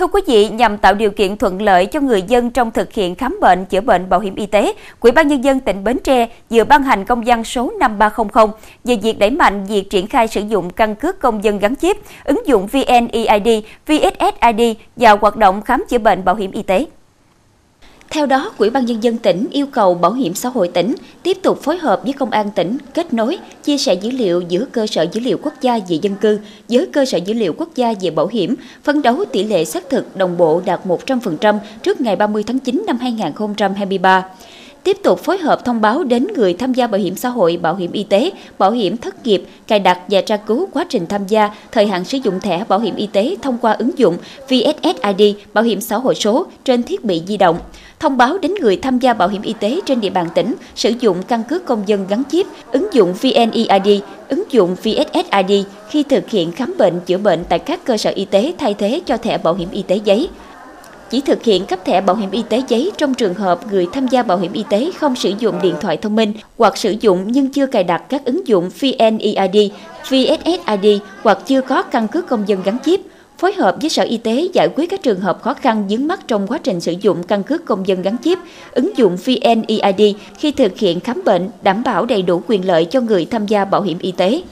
Thưa quý vị, nhằm tạo điều kiện thuận lợi cho người dân trong thực hiện khám bệnh, chữa bệnh bảo hiểm y tế, quỹ ban nhân dân tỉnh Bến Tre vừa ban hành công văn số 5300 về việc đẩy mạnh việc triển khai sử dụng căn cước công dân gắn chip, ứng dụng VNeID, VSSID vào hoạt động khám chữa bệnh bảo hiểm y tế. Theo đó, quỹ ban nhân dân tỉnh yêu cầu Bảo hiểm xã hội tỉnh tiếp tục phối hợp với công an tỉnh kết nối, chia sẻ dữ liệu giữa cơ sở dữ liệu quốc gia về dân cư với cơ sở dữ liệu quốc gia về bảo hiểm, phấn đấu tỷ lệ xác thực đồng bộ đạt 100% trước ngày 30 tháng 9 năm 2023 tiếp tục phối hợp thông báo đến người tham gia bảo hiểm xã hội, bảo hiểm y tế, bảo hiểm thất nghiệp, cài đặt và tra cứu quá trình tham gia, thời hạn sử dụng thẻ bảo hiểm y tế thông qua ứng dụng VSSID bảo hiểm xã hội số trên thiết bị di động. Thông báo đến người tham gia bảo hiểm y tế trên địa bàn tỉnh sử dụng căn cước công dân gắn chip, ứng dụng VNeID, ứng dụng VSSID khi thực hiện khám bệnh chữa bệnh tại các cơ sở y tế thay thế cho thẻ bảo hiểm y tế giấy chỉ thực hiện cấp thẻ bảo hiểm y tế giấy trong trường hợp người tham gia bảo hiểm y tế không sử dụng điện thoại thông minh hoặc sử dụng nhưng chưa cài đặt các ứng dụng VNeID, VSSID hoặc chưa có căn cước công dân gắn chip phối hợp với Sở Y tế giải quyết các trường hợp khó khăn vướng mắt trong quá trình sử dụng căn cước công dân gắn chip, ứng dụng VNeID khi thực hiện khám bệnh, đảm bảo đầy đủ quyền lợi cho người tham gia bảo hiểm y tế.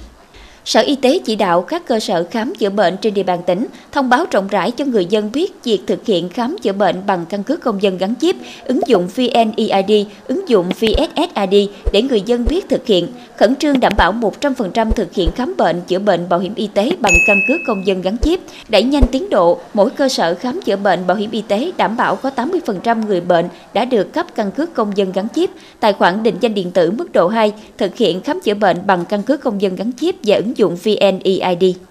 Sở Y tế chỉ đạo các cơ sở khám chữa bệnh trên địa bàn tỉnh thông báo rộng rãi cho người dân biết việc thực hiện khám chữa bệnh bằng căn cước công dân gắn chip, ứng dụng VNeID, ứng dụng VSSID để người dân biết thực hiện, khẩn trương đảm bảo 100% thực hiện khám bệnh chữa bệnh bảo hiểm y tế bằng căn cước công dân gắn chip, đẩy nhanh tiến độ, mỗi cơ sở khám chữa bệnh bảo hiểm y tế đảm bảo có 80% người bệnh đã được cấp căn cước công dân gắn chip, tài khoản định danh điện tử mức độ 2, thực hiện khám chữa bệnh bằng căn cước công dân gắn chip và ứng dụng VNeID.